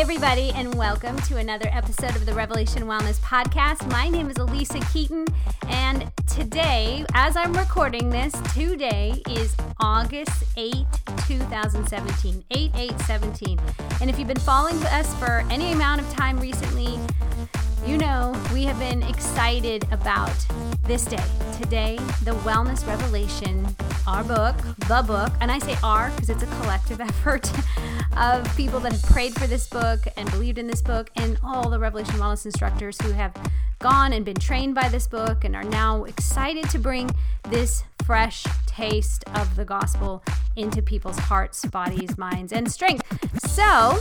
everybody, and welcome to another episode of the Revelation Wellness Podcast. My name is Alisa Keeton, and today, as I'm recording this, today is August 8, 2017. 8 8 17. And if you've been following us for any amount of time recently, you know we have been excited about this day. Today, the Wellness Revelation, our book, the book, and I say our because it's a collective effort of people that have prayed for this book and believed in this book, and all the Revelation Wellness instructors who have gone and been trained by this book and are now excited to bring this fresh taste of the gospel into people's hearts, bodies, minds, and strength. So,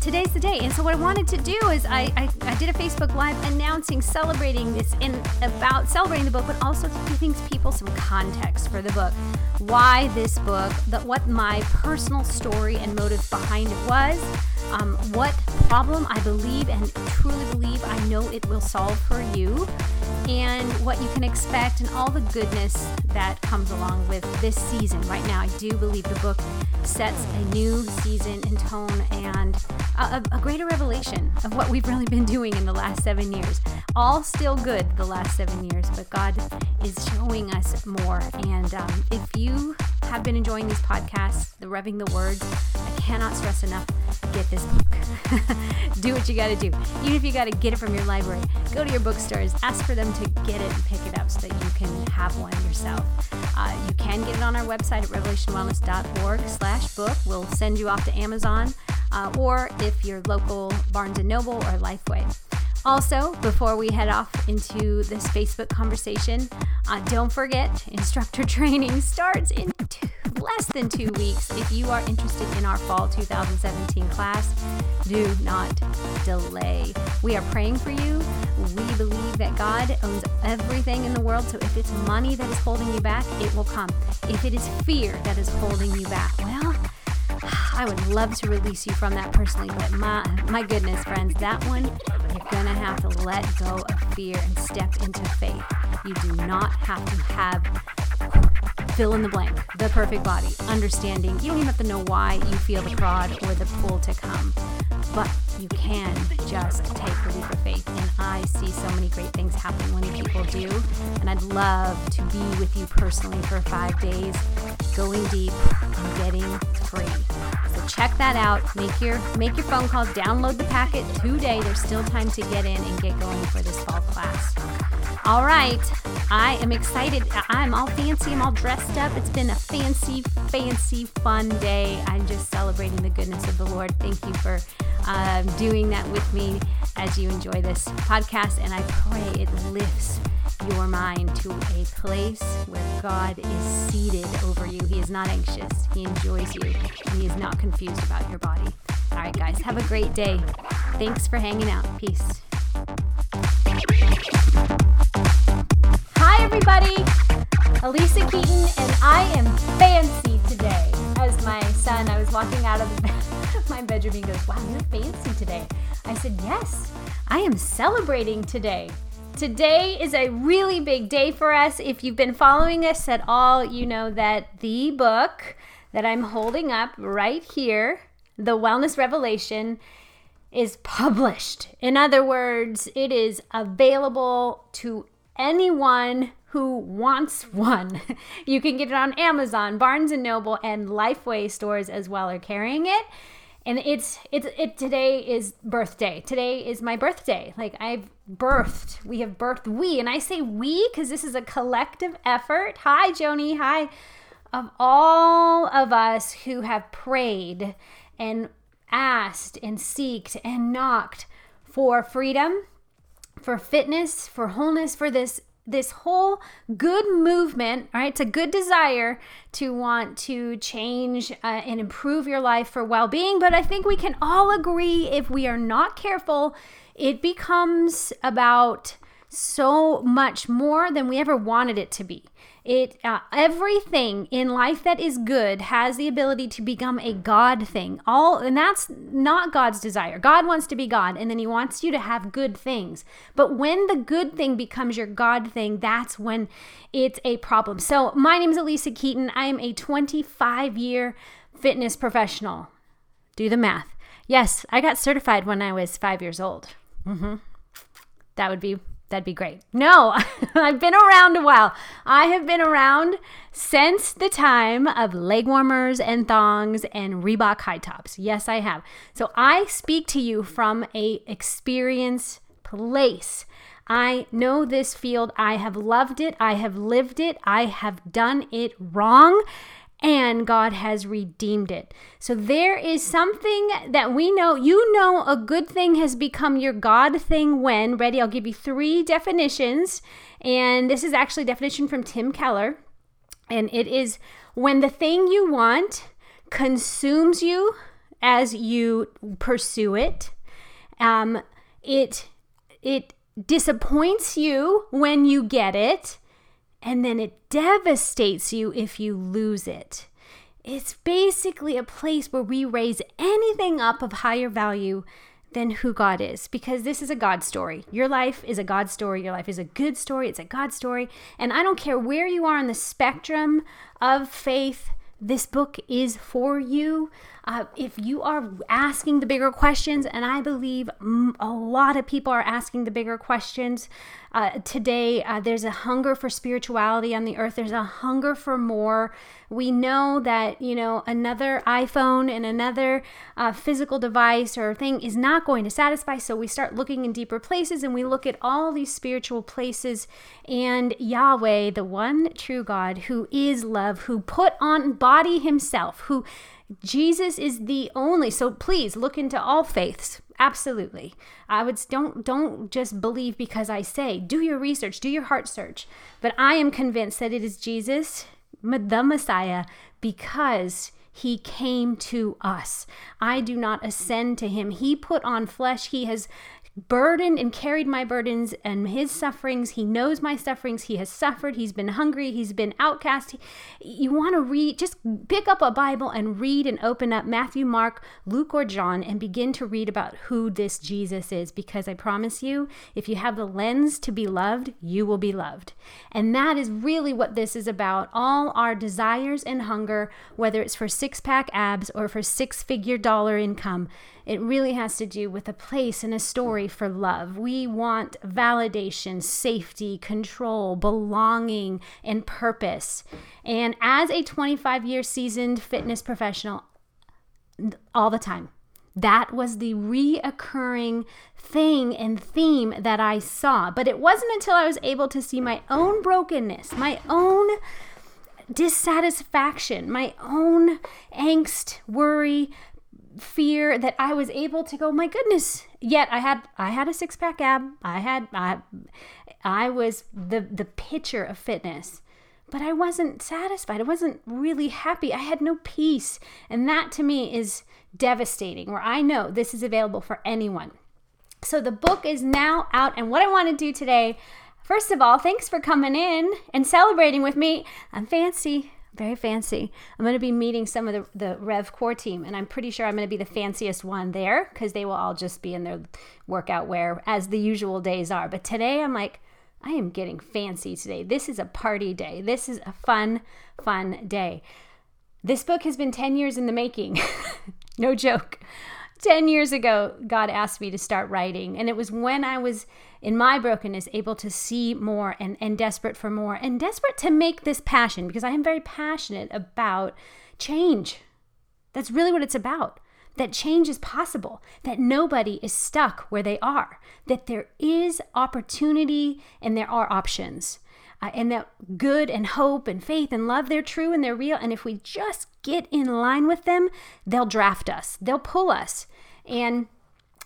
today's the day. And so what I wanted to do is I, I, I, did a Facebook Live announcing, celebrating this and about celebrating the book, but also giving people some context for the book. Why this book, that what my personal story and motive behind it was, um, what problem I believe and truly believe I know it will solve for you, and what you can expect and all the goodness that comes along with this season. Right now, I do believe the book sets a new season and tone and a, a, greater revelation of what we've really been doing in the last seven years. All still good the last seven years, but God is showing us more. And um, if you have been enjoying these podcasts, the Revving the Words, I cannot stress enough get this book. do what you got to do. Even if you got to get it from your library, go to your bookstores, ask for them to get it and pick it up so that you can have one yourself. Uh, you can get it on our website at revelationwellness.org slash book. We'll send you off to Amazon uh, or if you're local Barnes & Noble or Lifeway. Also, before we head off into this Facebook conversation, uh, don't forget instructor training starts in two, less than two weeks. If you are interested in our fall 2017 class, do not delay. We are praying for you. We believe that God owns everything in the world. So if it's money that is holding you back, it will come. If it is fear that is holding you back, well, I would love to release you from that personally, but my my goodness, friends, that one gonna have to let go of fear and step into faith. You do not have to have fill in the blank, the perfect body, understanding. You don't even have to know why you feel the prod or the pull to come, but you can just take the leap of faith. And I see so many great things happen when people do. And I'd love to be with you personally for five days, going deep and getting free. Check that out. Make your make your phone calls. Download the packet today. There's still time to get in and get going for this fall class. All right, I am excited. I'm all fancy. I'm all dressed up. It's been a fancy, fancy, fun day. I'm just celebrating the goodness of the Lord. Thank you for um, doing that with me as you enjoy this podcast. And I pray it lifts your mind to a place where God is seated over you. He is not anxious, He enjoys you, and He is not confused about your body. All right, guys, have a great day. Thanks for hanging out. Peace. Hi, everybody. Alisa Keeton, and I am fancy today. As my son, I was walking out of my bedroom, he goes, Wow, you're fancy today. I said, Yes, I am celebrating today. Today is a really big day for us. If you've been following us at all, you know that the book that I'm holding up right here, The Wellness Revelation, is published. In other words, it is available to anyone who wants one. You can get it on Amazon, Barnes and Noble, and Lifeway stores as well are carrying it and it's it's it today is birthday today is my birthday like i've birthed we have birthed we. And i say we because this is a collective effort. Hi joni. Hi. Of all of us who have prayed and asked and seeked and knocked for freedom for fitness for wholeness for this this whole good movement, right? It's a good desire to want to change uh, and improve your life for well being. But I think we can all agree if we are not careful, it becomes about so much more than we ever wanted it to be. It uh, everything in life that is good has the ability to become a God thing. All and that's not God's desire. God wants to be God and then he wants you to have good things. But when the good thing becomes your God thing, that's when it's a problem. So, my name is Alisa Keeton. I am a 25 year fitness professional. Do the math. Yes, I got certified when I was five years old. Mm-hmm. That would be that'd be great. No, I've been around a while. I have been around since the time of leg warmers and thongs and Reebok high tops. Yes, I have. So I speak to you from a experience place. I know this field. I have loved it. I have lived it. I have done it wrong and God has redeemed it. So there is something that we know. You know, a good thing has become your God thing when, ready, I'll give you three definitions. And this is actually definition from Tim Keller. And it is when the thing you want consumes you as you pursue it. Um, it it disappoints you when you get it and then it devastates you if you lose it. It's basically a place where we raise anything up of higher value than who God is because this is a God story. Your life is a God story. Your life is a good story. It's a God story. And I don't care where you are on the spectrum of faith, this book is for you. Uh, if you are asking the bigger questions, and I believe a lot of people are asking the bigger questions uh, today, uh, there's a hunger for spirituality on the earth. There's a hunger for more. We know that, you know, another iPhone and another uh, physical device or thing is not going to satisfy. So we start looking in deeper places and we look at all these spiritual places and Yahweh, the one true God who is love, who put on body himself, who Jesus is the only. So please look into all faiths. Absolutely. I would don't don't just believe because I say. Do your research, do your heart search. But I am convinced that it is Jesus, the Messiah, because he came to us. I do not ascend to him. He put on flesh. He has burdened and carried my burdens and his sufferings. He knows my sufferings. He has suffered. He's been hungry. He's been outcast. You want to read, just pick up a Bible and read and open up Matthew, Mark, Luke, or John and begin to read about who this Jesus is. Because I promise you, if you have the lens to be loved, you will be loved. And that is really what this is about. All our desires and hunger, whether it's for six pack abs or for six figure dollar income it really has to do with a place and a story for love. We want validation, safety, control, belonging, and purpose. And as a 25 year seasoned fitness professional, all the time, that was the reoccurring thing and theme that I saw. But it wasn't until I was able to see my own brokenness, my own dissatisfaction, my own angst, worry, fear that I was able to go, my goodness. Yet I had I had a six pack ab. I had I I was the the picture of fitness. But I wasn't satisfied. I wasn't really happy. I had no peace. And that to me is devastating, where I know this is available for anyone. So the book is now out. And what I want to do today, first of all, thanks for coming in and celebrating with me. I'm fancy very fancy. I'm going to be meeting some of the, the Rev Core team, and I'm pretty sure I'm going to be the fanciest one there because they will all just be in their workout wear as the usual days are. But today I'm like, I am getting fancy today. This is a party day. This is a fun, fun day. This book has been 10 years in the making. no joke. 10 years ago, God asked me to start writing. And it was when I was in my brokenness able to see more and, and desperate for more and desperate to make this passion because I am very passionate about change. That's really what it's about. That change is possible, that nobody is stuck where they are, that there is opportunity and there are options. Uh, and that good and hope and faith and love they're true and they're real and if we just get in line with them they'll draft us they'll pull us and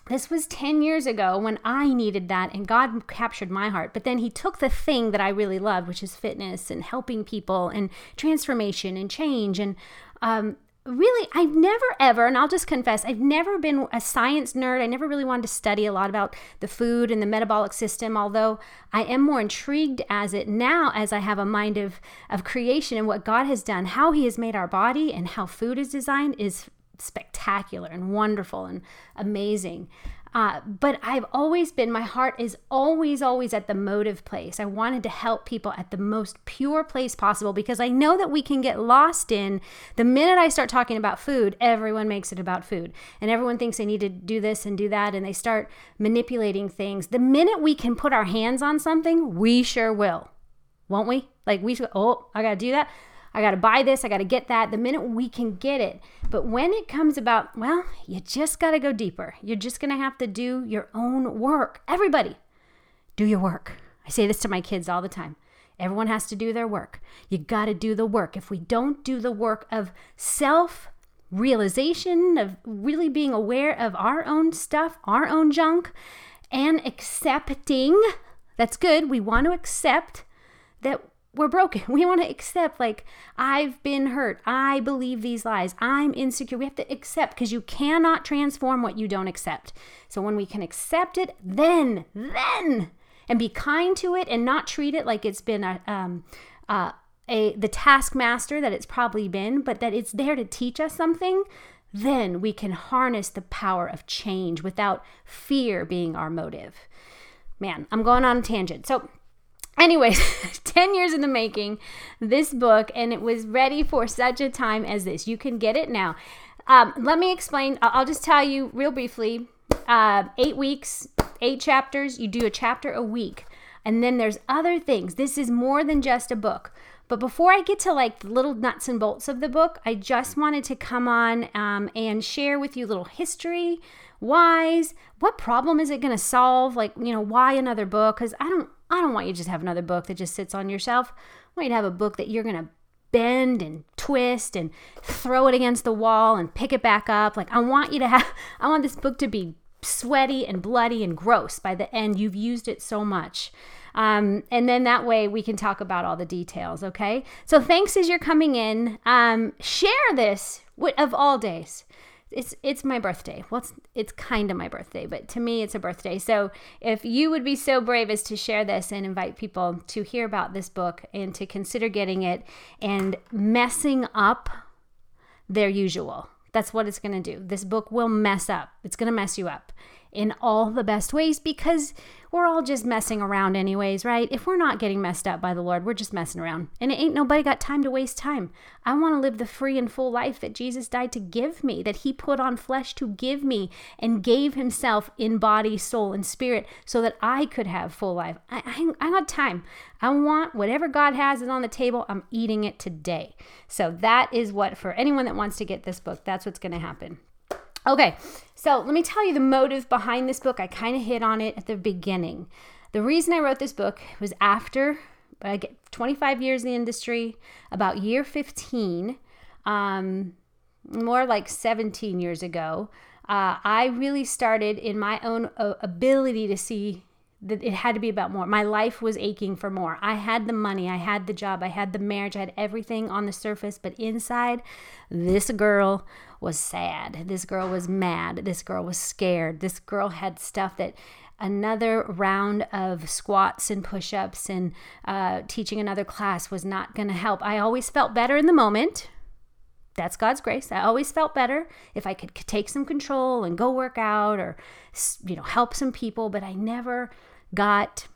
this was 10 years ago when I needed that and God captured my heart. But then He took the thing that I really loved, which is fitness and helping people and transformation and change. And um, really, I've never ever, and I'll just confess, I've never been a science nerd. I never really wanted to study a lot about the food and the metabolic system, although I am more intrigued as it now as I have a mind of, of creation and what God has done, how He has made our body and how food is designed is spectacular and wonderful and amazing. Uh, but I've always been, my heart is always, always at the motive place. I wanted to help people at the most pure place possible because I know that we can get lost in the minute I start talking about food, everyone makes it about food. And everyone thinks they need to do this and do that. And they start manipulating things. The minute we can put our hands on something, we sure will, won't we? Like we, oh, I got to do that. I got to buy this, I got to get that, the minute we can get it. But when it comes about, well, you just got to go deeper. You're just going to have to do your own work. Everybody, do your work. I say this to my kids all the time. Everyone has to do their work. You got to do the work. If we don't do the work of self realization, of really being aware of our own stuff, our own junk, and accepting, that's good. We want to accept that we're broken. We want to accept, like, I've been hurt. I believe these lies. I'm insecure. We have to accept because you cannot transform what you don't accept. So when we can accept it, then, then, and be kind to it and not treat it like it's been a, um, uh, a the taskmaster that it's probably been, but that it's there to teach us something, then we can harness the power of change without fear being our motive. Man, I'm going on a tangent. So Anyways, 10 years in the making, this book, and it was ready for such a time as this. You can get it now. Um, let me explain. I'll just tell you real briefly uh, eight weeks, eight chapters. You do a chapter a week. And then there's other things. This is more than just a book. But before I get to like the little nuts and bolts of the book, I just wanted to come on um, and share with you little history, whys, what problem is it going to solve? Like, you know, why another book? Because I don't I don't want you to just have another book that just sits on your shelf. I want you to have a book that you're going to bend and twist and throw it against the wall and pick it back up. Like, I want you to have, I want this book to be sweaty and bloody and gross by the end. You've used it so much. Um, and then that way we can talk about all the details, okay? So thanks as you're coming in. Um, share this of all days it's it's my birthday. Well, it's, it's kind of my birthday, but to me, it's a birthday. So if you would be so brave as to share this and invite people to hear about this book and to consider getting it and messing up their usual. That's what it's going to do. This book will mess up. It's going to mess you up in all the best ways because we're all just messing around anyways, right? If we're not getting messed up by the Lord, we're just messing around. And it ain't nobody got time to waste time. I want to live the free and full life that Jesus died to give me, that he put on flesh to give me and gave himself in body, soul, and spirit so that I could have full life. I, I, I got time. I want whatever God has is on the table, I'm eating it today. So that is what, for anyone that wants to get this book, that's what's going to happen. Okay, so let me tell you the motive behind this book. I kind of hit on it at the beginning. The reason I wrote this book was after I get 25 years in the industry, about year 15, um, more like 17 years ago, uh, I really started in my own uh, ability to see that it had to be about more. My life was aching for more. I had the money, I had the job, I had the marriage, I had everything on the surface, but inside, this girl was sad. This girl was mad. This girl was scared. This girl had stuff that another round of squats and push ups and uh, teaching another class was not going to help. I always felt better in the moment. That's God's grace. I always felt better if I could take some control and go work out or, you know, help some people, but I never got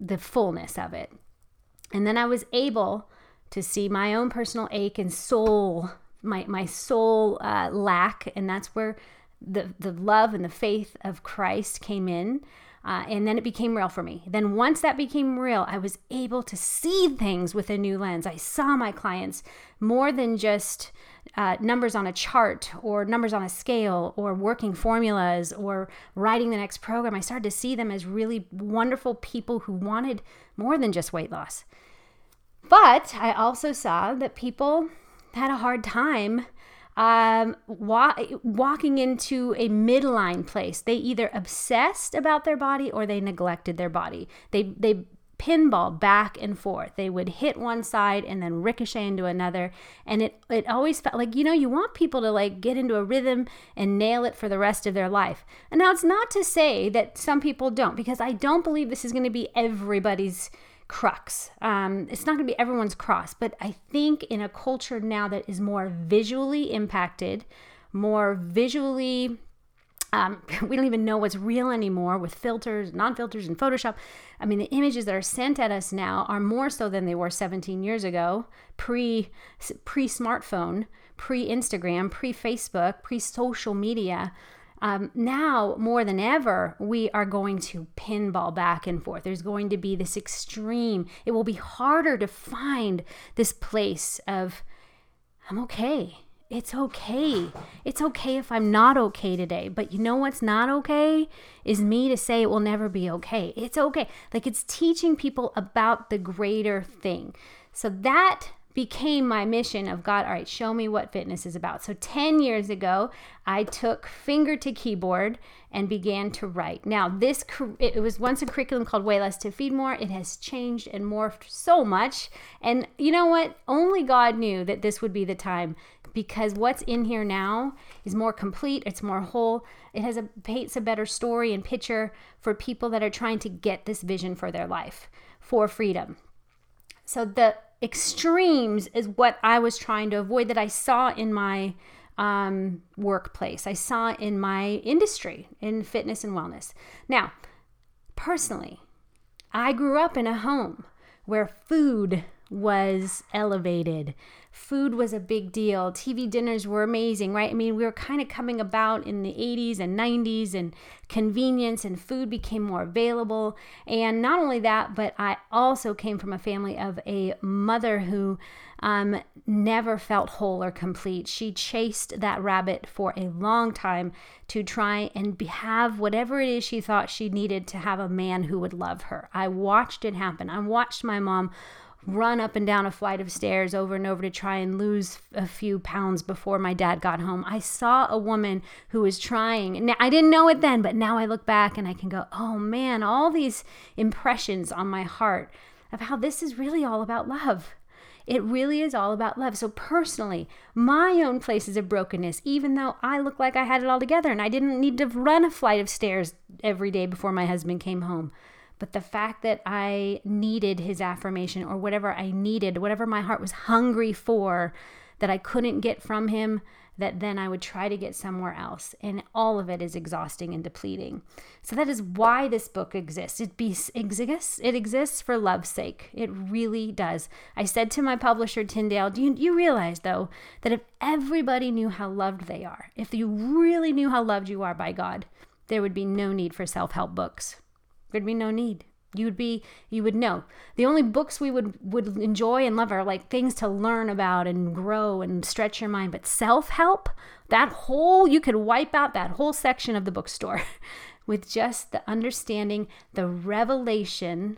the fullness of it. And then I was able to see my own personal ache and soul my my soul uh, lack, and that's where the the love and the faith of Christ came in. Uh, and then it became real for me. Then, once that became real, I was able to see things with a new lens. I saw my clients more than just uh, numbers on a chart or numbers on a scale or working formulas or writing the next program. I started to see them as really wonderful people who wanted more than just weight loss. But I also saw that people had a hard time um, wa- walking into a midline place. They either obsessed about their body or they neglected their body. They they pinball back and forth. They would hit one side and then ricochet into another, and it it always felt like you know you want people to like get into a rhythm and nail it for the rest of their life. And now it's not to say that some people don't, because I don't believe this is going to be everybody's crux. Um, it's not going to be everyone's cross, but I think in a culture now that is more visually impacted, more visually um, we don't even know what's real anymore with filters, non filters, and Photoshop. I mean, the images that are sent at us now are more so than they were 17 years ago, pre pre smartphone, pre Instagram, pre Facebook, pre social media. Um, now more than ever, we are going to pinball back and forth. There's going to be this extreme. It will be harder to find this place of, I'm okay it's okay. It's okay if I'm not okay today. But you know what's not okay? Is me to say it will never be okay. It's okay. Like it's teaching people about the greater thing. So that became my mission of God, all right, show me what fitness is about. So 10 years ago, I took finger to keyboard and began to write. Now, this it was once a curriculum called Way Less to Feed More. It has changed and morphed so much. And you know what? Only God knew that this would be the time because what's in here now is more complete, it's more whole. It has a paints a better story and picture for people that are trying to get this vision for their life, for freedom. So the extremes is what I was trying to avoid that I saw in my um, workplace. I saw in my industry in fitness and wellness. Now, personally, I grew up in a home where food was elevated. Food was a big deal. TV dinners were amazing, right? I mean, we were kind of coming about in the 80s and 90s, and convenience and food became more available. And not only that, but I also came from a family of a mother who um, never felt whole or complete. She chased that rabbit for a long time to try and be, have whatever it is she thought she needed to have a man who would love her. I watched it happen. I watched my mom run up and down a flight of stairs over and over to try and lose a few pounds before my dad got home. I saw a woman who was trying. Now, I didn't know it then, but now I look back and I can go, oh man, all these impressions on my heart of how this is really all about love. It really is all about love. So, personally, my own places of brokenness, even though I look like I had it all together and I didn't need to run a flight of stairs every day before my husband came home, but the fact that I needed his affirmation or whatever I needed, whatever my heart was hungry for, that I couldn't get from him, that then I would try to get somewhere else. And all of it is exhausting and depleting. So that is why this book exists. It be, exists. It exists for love's sake. It really does. I said to my publisher Tyndale, do you, you realize though that if everybody knew how loved they are, if you really knew how loved you are by God, there would be no need for self-help books. There'd be no need. You would be you would know. The only books we would would enjoy and love are like things to learn about and grow and stretch your mind. But self-help, that whole you could wipe out that whole section of the bookstore with just the understanding, the revelation.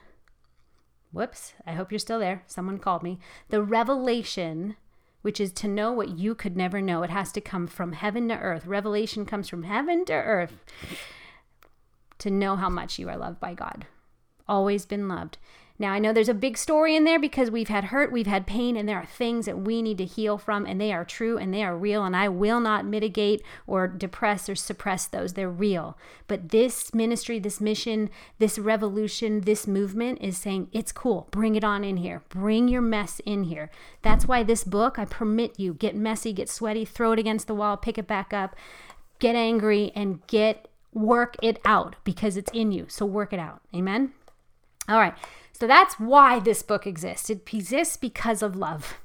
Whoops, I hope you're still there. Someone called me. The revelation which is to know what you could never know. It has to come from heaven to earth. Revelation comes from heaven to earth to know how much you are loved by God. Always been loved. Now, I know there's a big story in there because we've had hurt, we've had pain, and there are things that we need to heal from, and they are true and they are real. And I will not mitigate or depress or suppress those. They're real. But this ministry, this mission, this revolution, this movement is saying it's cool. Bring it on in here. Bring your mess in here. That's why this book, I permit you, get messy, get sweaty, throw it against the wall, pick it back up, get angry, and get work it out because it's in you. So work it out. Amen. All right. So that's why this book exists. It exists because of love,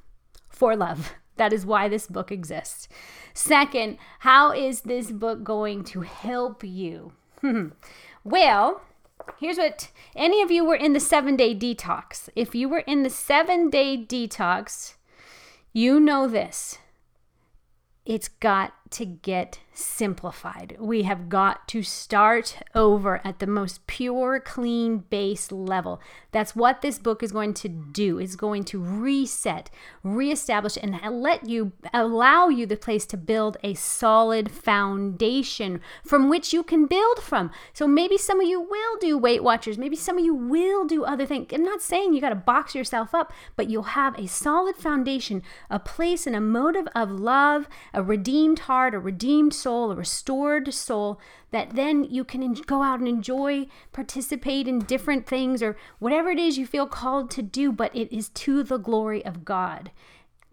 for love. That is why this book exists. Second, how is this book going to help you? Hmm. well, here's what any of you were in the seven day detox. If you were in the seven day detox, you know this. It's got to get simplified. We have got to start over at the most pure, clean base level. That's what this book is going to do. It's going to reset, reestablish, and let you allow you the place to build a solid foundation from which you can build from. So maybe some of you will do Weight Watchers, maybe some of you will do other things. I'm not saying you got to box yourself up, but you'll have a solid foundation, a place and a motive of love, a redeemed heart heart, a redeemed soul, a restored soul, that then you can go out and enjoy, participate in different things or whatever it is you feel called to do, but it is to the glory of God.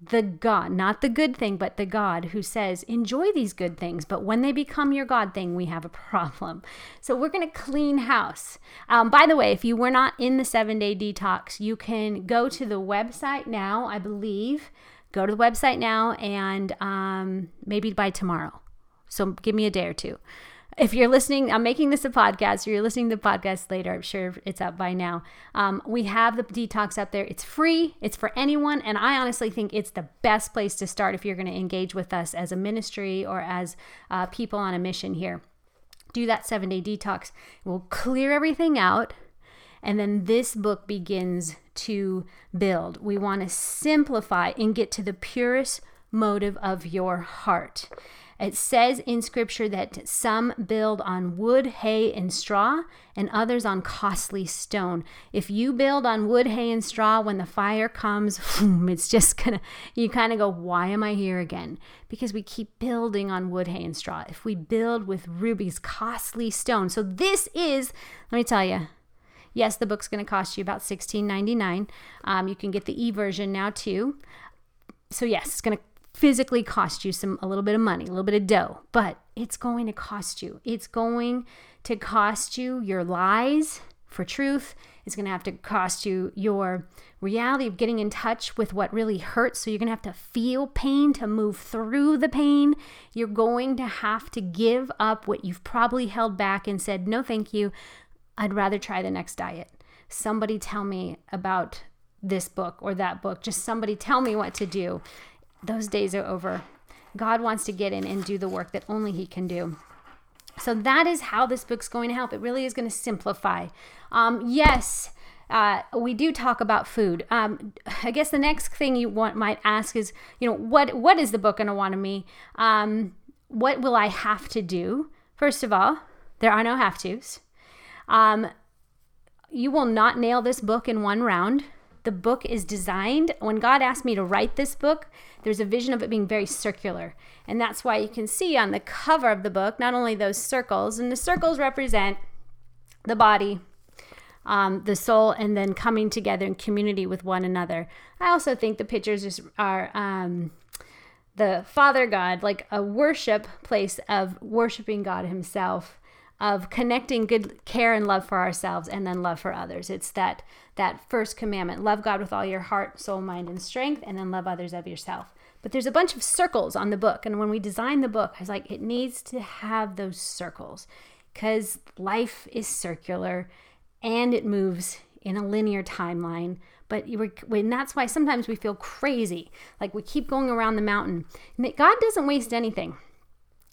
the God, not the good thing, but the God who says, enjoy these good things. But when they become your God thing, we have a problem. So we're going to clean house. Um, by the way, if you were not in the seven day detox, you can go to the website now, I believe. Go to the website now and um, maybe by tomorrow. So give me a day or two if you're listening, I'm making this a podcast, or you're listening to the podcast later, I'm sure it's up by now. Um, we have the detox up there. It's free, it's for anyone. And I honestly think it's the best place to start if you're going to engage with us as a ministry or as uh, people on a mission here. Do that seven day detox. We'll clear everything out. And then this book begins to build. We want to simplify and get to the purest motive of your heart. It says in scripture that some build on wood, hay, and straw, and others on costly stone. If you build on wood, hay, and straw, when the fire comes, it's just gonna, you kind of go, why am I here again? Because we keep building on wood, hay, and straw. If we build with rubies, costly stone. So this is, let me tell you, Yes, the book's going to cost you about $16.99. Um, you can get the e version now too. So yes, it's going to physically cost you some a little bit of money, a little bit of dough, but it's going to cost you. It's going to cost you your lies for truth. It's going to have to cost you your reality of getting in touch with what really hurts. So you're going to have to feel pain to move through the pain. You're going to have to give up what you've probably held back and said, "No, thank you. I'd rather try the next diet." Somebody tell me about this book or that book. Just somebody tell me what to do those days are over. God wants to get in and do the work that only He can do. So that is how this book's going to help. It really is going to simplify. Um, yes, uh, we do talk about food. Um, I guess the next thing you want might ask is, you know, what what is the book going to want of me? Um, what will I have to do? First of all, there are no have tos. Um, you will not nail this book in one round. The book is designed. When God asked me to write this book, there's a vision of it being very circular. And that's why you can see on the cover of the book not only those circles, and the circles represent the body, um, the soul, and then coming together in community with one another. I also think the pictures just are um, the Father God, like a worship place of worshiping God Himself of connecting good care and love for ourselves and then love for others. It's that that first commandment, love God with all your heart, soul, mind and strength and then love others of yourself. But there's a bunch of circles on the book and when we designed the book, I was like it needs to have those circles cuz life is circular and it moves in a linear timeline. But when that's why sometimes we feel crazy, like we keep going around the mountain. God doesn't waste anything.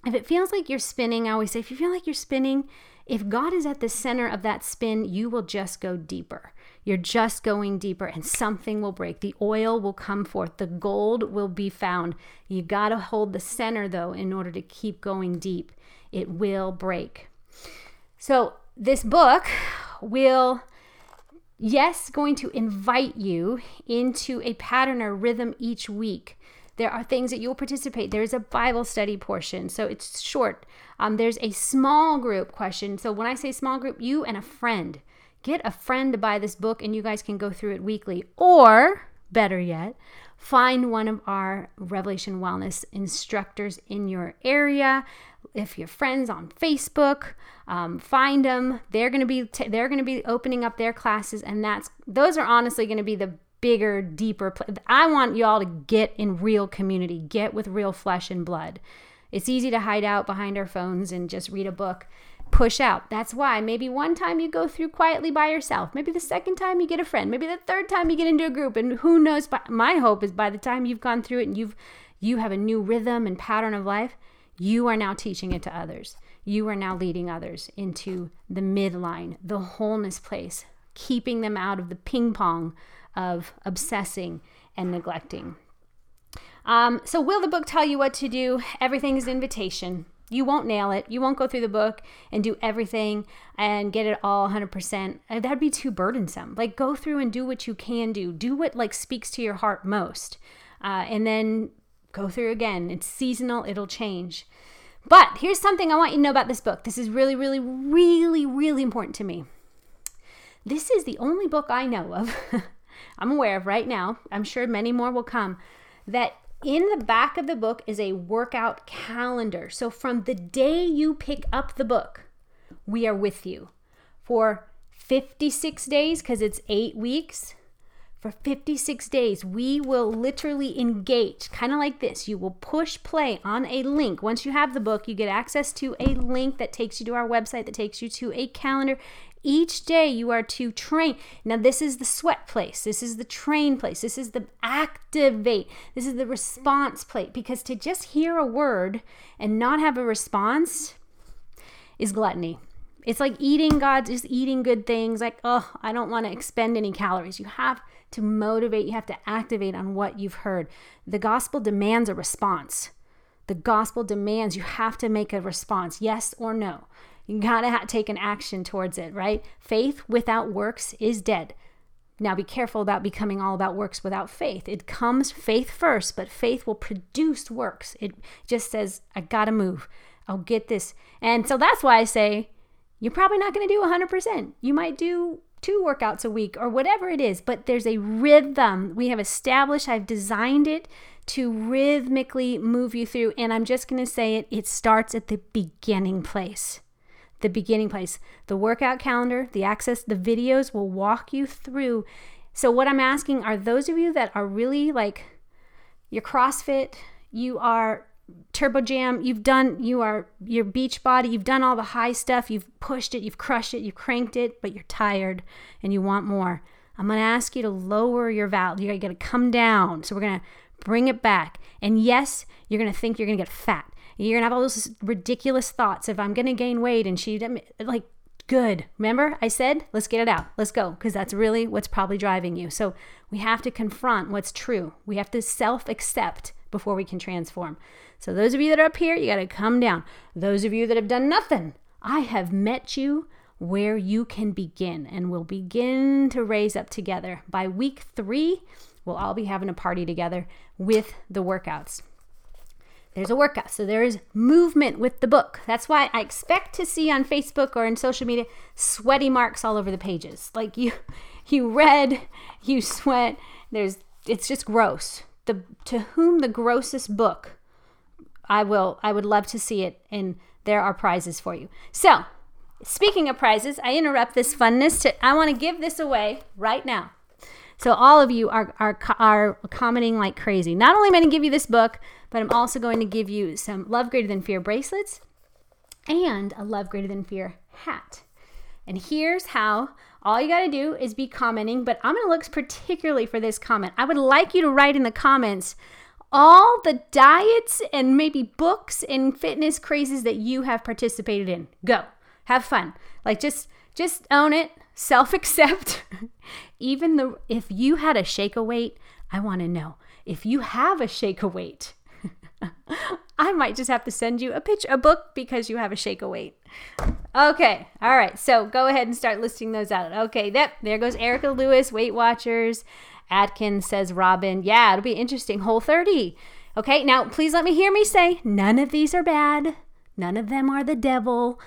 If it feels like you're spinning, I always say, if you feel like you're spinning, if God is at the center of that spin, you will just go deeper. You're just going deeper and something will break. The oil will come forth. The gold will be found. You got to hold the center though in order to keep going deep. It will break. So, this book will yes, going to invite you into a pattern or rhythm each week there are things that you'll participate. There's a Bible study portion, so it's short. Um, there's a small group question. So when I say small group, you and a friend. Get a friend to buy this book and you guys can go through it weekly. Or, better yet, find one of our Revelation Wellness instructors in your area. If your friends on Facebook, um, find them. They're going to be t- they're going to be opening up their classes, and that's those are honestly going to be the bigger, deeper. Pl- I want y'all to get in real community, get with real flesh and blood. It's easy to hide out behind our phones and just read a book. Push out. That's why maybe one time you go through quietly by yourself. Maybe the second time you get a friend. Maybe the third time you get into a group. And who knows? But My hope is by the time you've gone through it and you've you have a new rhythm and pattern of life, you are now teaching it to others. You are now leading others into the midline, the wholeness place, keeping them out of the ping pong of obsessing and neglecting. Um, so, will the book tell you what to do? Everything is invitation. You won't nail it. You won't go through the book and do everything and get it all 100%. Uh, that'd be too burdensome. Like, go through and do what you can do. Do what, like, speaks to your heart most. Uh, and then go through again. It's seasonal, it'll change. But here's something I want you to know about this book. This is really, really, really, really important to me. This is the only book I know of I'm aware of right now, I'm sure many more will come, that in the back of the book is a workout calendar. So from the day you pick up the book, we are with you for 56 days because it's eight weeks. For 56 days, we will literally engage, kind of like this. You will push play on a link. Once you have the book, you get access to a link that takes you to our website, that takes you to a calendar. Each day you are to train. Now, this is the sweat place. This is the train place. This is the activate. This is the response plate. Because to just hear a word and not have a response is gluttony. It's like eating God's, just eating good things. Like, oh, I don't want to expend any calories. You have to motivate, you have to activate on what you've heard. The gospel demands a response. The gospel demands you have to make a response, yes or no. You gotta take an action towards it, right? Faith without works is dead. Now be careful about becoming all about works without faith. It comes faith first, but faith will produce works. It just says, I gotta move. I'll get this. And so that's why I say, you're probably not gonna do 100%. You might do two workouts a week or whatever it is, but there's a rhythm we have established. I've designed it to rhythmically move you through. And I'm just going to say it, it starts at the beginning place the beginning place. The workout calendar, the access, the videos will walk you through. So, what I'm asking are those of you that are really like your CrossFit, you are Turbo Jam, you've done, you are your beach body, you've done all the high stuff, you've pushed it, you've crushed it, you've cranked it, but you're tired and you want more. I'm to ask you to lower your value. You're to come down. So, we're to bring it back. And yes, you're to think you're to get fat. You're gonna have all those ridiculous thoughts of I'm gonna gain weight and she like good. Remember I said let's get it out. Let's go because that's really what's probably driving you. So we have to confront what's true. We have to self-accept before we can transform. So those of you that are up here, you got to come down. Those of you that have done nothing, I have met you where you can begin and we'll begin to raise up together. By week 3, we'll all be having a party together with the workouts there's a workout. So there is movement with the book. That's why I expect to see on Facebook or in social media sweaty marks all over the pages. Like you you read, you sweat. There's it's just gross. The to whom the grossest book I will I would love to see it and there are prizes for you. So, speaking of prizes, I interrupt this funness to I want to give this away right now. So all of you are, are, are commenting like crazy. Not only am I going to give you this book, but I'm also going to give you some Love Greater Than Fear bracelets and a Love Greater Than Fear hat. And here's how all you got to do is be commenting, but I'm going to look particularly for this comment. I would like you to write in the comments all the diets and maybe books and fitness crazes that you have participated in. Go. Have fun. Like just just own it self accept. Even the if you had a shake a weight, I want to know. If you have a shake a weight, I might just have to send you a pitch a book because you have a shake a weight. Okay, all right. So go ahead and start listing those out. Okay, that there goes Erica Lewis, Weight Watchers. Atkins says Robin. Yeah, it'll be interesting. Whole 30. Okay, now please let me hear me say none of these are bad. None of them are the devil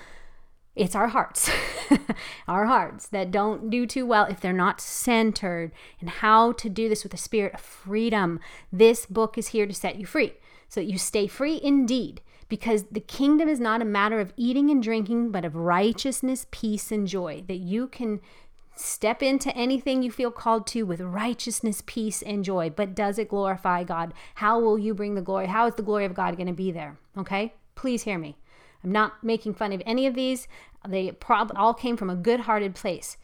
it's our hearts, our hearts that don't do too well if they're not centered and how to do this with a spirit of freedom. This book is here to set you free so that you stay free indeed. Because the kingdom is not a matter of eating and drinking, but of righteousness, peace, and joy. That you can step into anything you feel called to with righteousness, peace, and joy. But does it glorify God? How will you bring the glory? How is the glory of God going to be there? Okay? Please hear me. I'm not making fun of any of these. They prob- all came from a good hearted place.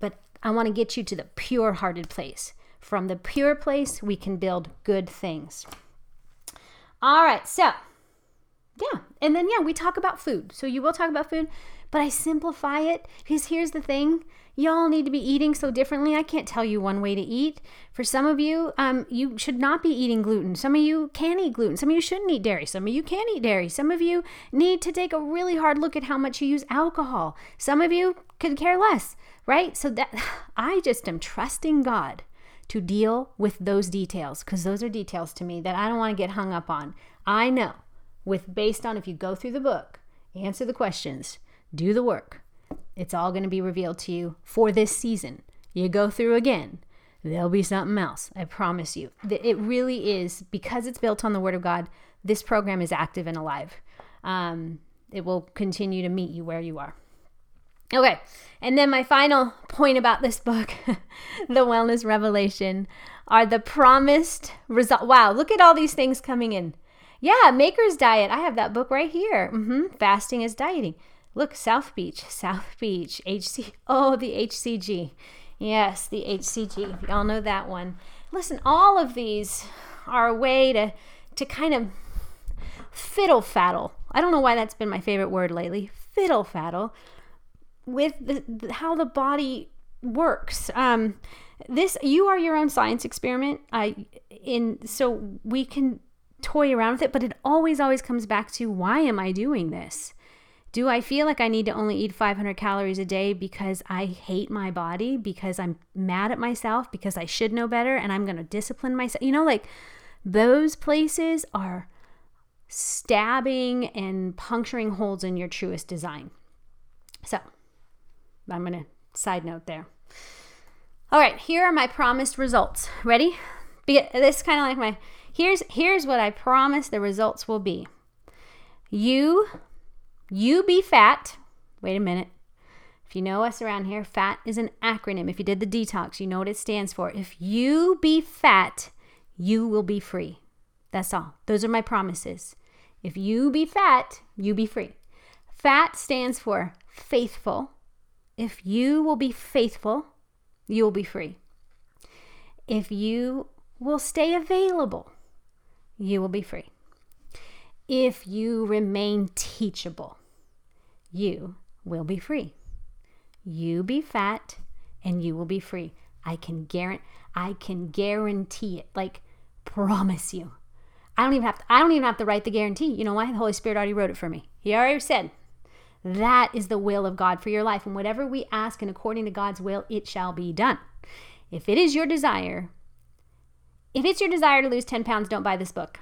But I want to get you to the pure hearted place. From the pure place, we can build good things. All right, so yeah. And then, yeah, we talk about food. So you will talk about food, but I simplify it because here's the thing y'all need to be eating so differently. I can't tell you one way to eat. For some of you, um, you should not be eating gluten. Some of you can eat gluten. Some of you shouldn't eat dairy. Some of you can eat dairy. Some of you need to take a really hard look at how much you use alcohol. Some of you could care less, right? So that I just am trusting God to deal with those details because those are details to me that I don't want to get hung up on. I know with based on if you go through the book, answer the questions, do the work, it's all going to be revealed to you for this season. You go through again. there'll be something else. I promise you. It really is because it's built on the Word of God. This program is active and alive. Um, it will continue to meet you where you are. Okay, and then my final point about this book, The Wellness Revelation, are the promised result. Wow, look at all these things coming in. Yeah, Maker's Diet. I have that book right here. Mm-hmm. Fasting is dieting. Look, South Beach, South Beach, HC. Oh, the HCG. Yes, the HCG. Y'all know that one. Listen, all of these are a way to to kind of fiddle faddle. I don't know why that's been my favorite word lately. Fiddle faddle with the, how the body works. Um, this you are your own science experiment. I in so we can toy around with it, but it always always comes back to why am I doing this? Do I feel like I need to only eat 500 calories a day because I hate my body, because I'm mad at myself, because I should know better and I'm going to discipline myself? You know, like those places are stabbing and puncturing holes in your truest design. So, I'm going to side note there. All right, here are my promised results. Ready? This kind of like my here's here's what I promise the results will be. You you be fat. Wait a minute. If you know us around here, FAT is an acronym. If you did the detox, you know what it stands for. If you be fat, you will be free. That's all. Those are my promises. If you be fat, you be free. FAT stands for faithful. If you will be faithful, you will be free. If you will stay available, you will be free. If you remain teachable, you will be free. You be fat and you will be free. I can guarantee I can guarantee it. Like promise you. I don't even have to, I don't even have to write the guarantee. You know why? The Holy Spirit already wrote it for me. He already said, that is the will of God for your life. And whatever we ask and according to God's will, it shall be done. If it is your desire, if it's your desire to lose 10 pounds, don't buy this book.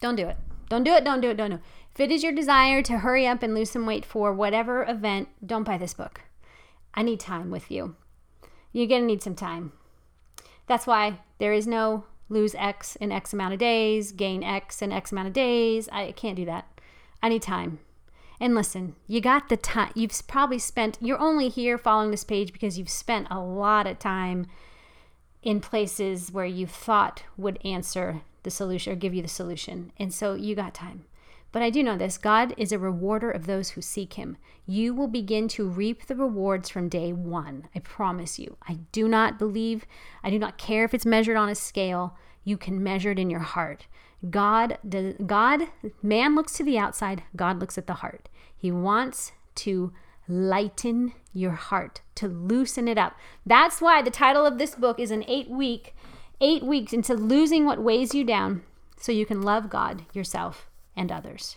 Don't do it. Don't do it. Don't do it. Don't do it. If it is your desire to hurry up and lose some weight for whatever event, don't buy this book. I need time with you. You're going to need some time. That's why there is no lose X in X amount of days, gain X in X amount of days. I can't do that. I need time. And listen, you got the time. You've probably spent, you're only here following this page because you've spent a lot of time in places where you thought would answer the solution or give you the solution. And so you got time. But I do know this God is a rewarder of those who seek him. You will begin to reap the rewards from day one. I promise you. I do not believe, I do not care if it's measured on a scale. You can measure it in your heart. God does, God man looks to the outside, God looks at the heart. He wants to lighten your heart, to loosen it up. That's why the title of this book is an 8 week 8 weeks into losing what weighs you down so you can love God, yourself, and others.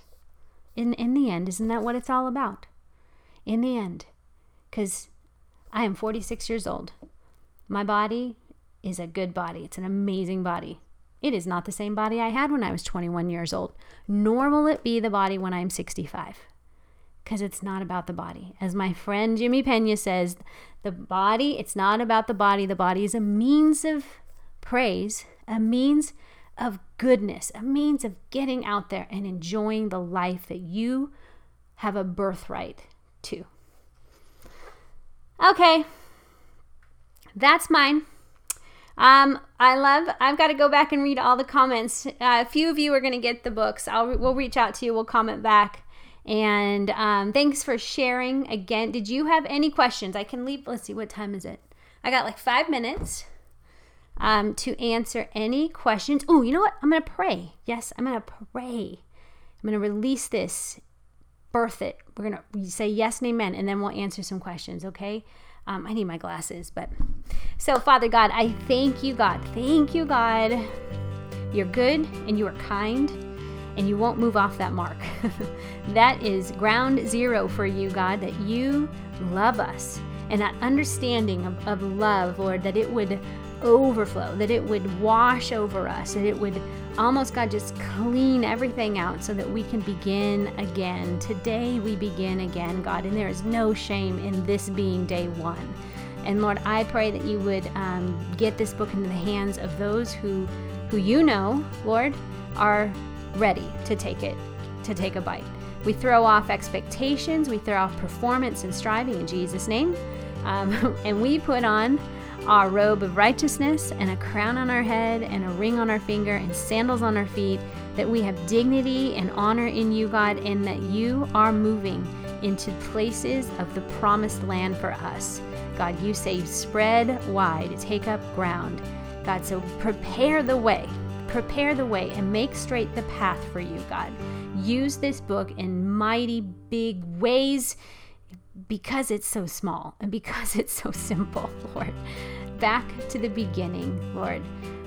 In in the end, isn't that what it's all about? In the end, cuz I am 46 years old. My body is a good body. It's an amazing body. It is not the same body I had when I was 21 years old, nor will it be the body when I'm 65. Because it's not about the body. As my friend Jimmy Pena says, the body, it's not about the body. The body is a means of praise, a means of goodness, a means of getting out there and enjoying the life that you have a birthright to. Okay, that's mine. Um, I love. I've got to go back and read all the comments. Uh, a few of you are going to get the books. I'll we'll reach out to you. We'll comment back. And um, thanks for sharing again. Did you have any questions? I can leave. Let's see. What time is it? I got like five minutes um, to answer any questions. Oh, you know what? I'm going to pray. Yes, I'm going to pray. I'm going to release this, birth it. We're going to say yes and amen, and then we'll answer some questions. Okay. Um, I need my glasses, but so Father God, I thank you, God. Thank you, God. You're good and you are kind and you won't move off that mark. that is ground zero for you, God, that you love us and that understanding of, of love, Lord, that it would overflow, that it would wash over us, that it would almost, God, just clean everything out so that we can begin again. Today we begin again, God, and there is no shame in this being day one. And Lord, I pray that you would um, get this book into the hands of those who, who you know, Lord, are ready to take it, to take a bite. We throw off expectations, we throw off performance and striving in Jesus' name, um, and we put on our robe of righteousness and a crown on our head and a ring on our finger and sandals on our feet, that we have dignity and honor in you, God, and that you are moving into places of the promised land for us. God, you say, spread wide, take up ground. God, so prepare the way, prepare the way, and make straight the path for you, God. Use this book in mighty big ways because it's so small and because it's so simple, Lord. Back to the beginning, Lord.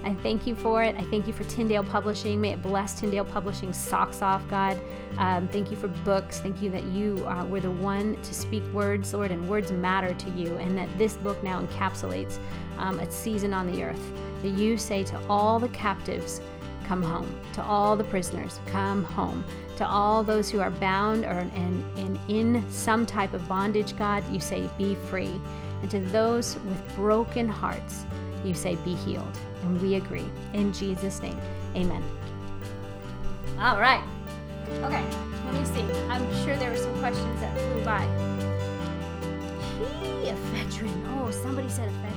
I thank you for it. I thank you for Tyndale Publishing. May it bless Tyndale Publishing socks off, God. Um, thank you for books. Thank you that you uh, were the one to speak words, Lord, and words matter to you, and that this book now encapsulates um, a season on the earth. That you say to all the captives, come home. To all the prisoners, come home. To all those who are bound or and, and in some type of bondage, God, you say, be free. And to those with broken hearts, you say, be healed. And we agree. In Jesus' name, amen. All right. Okay, let me see. I'm sure there were some questions that flew by. Gee, ephedrine. Oh, somebody said remember that.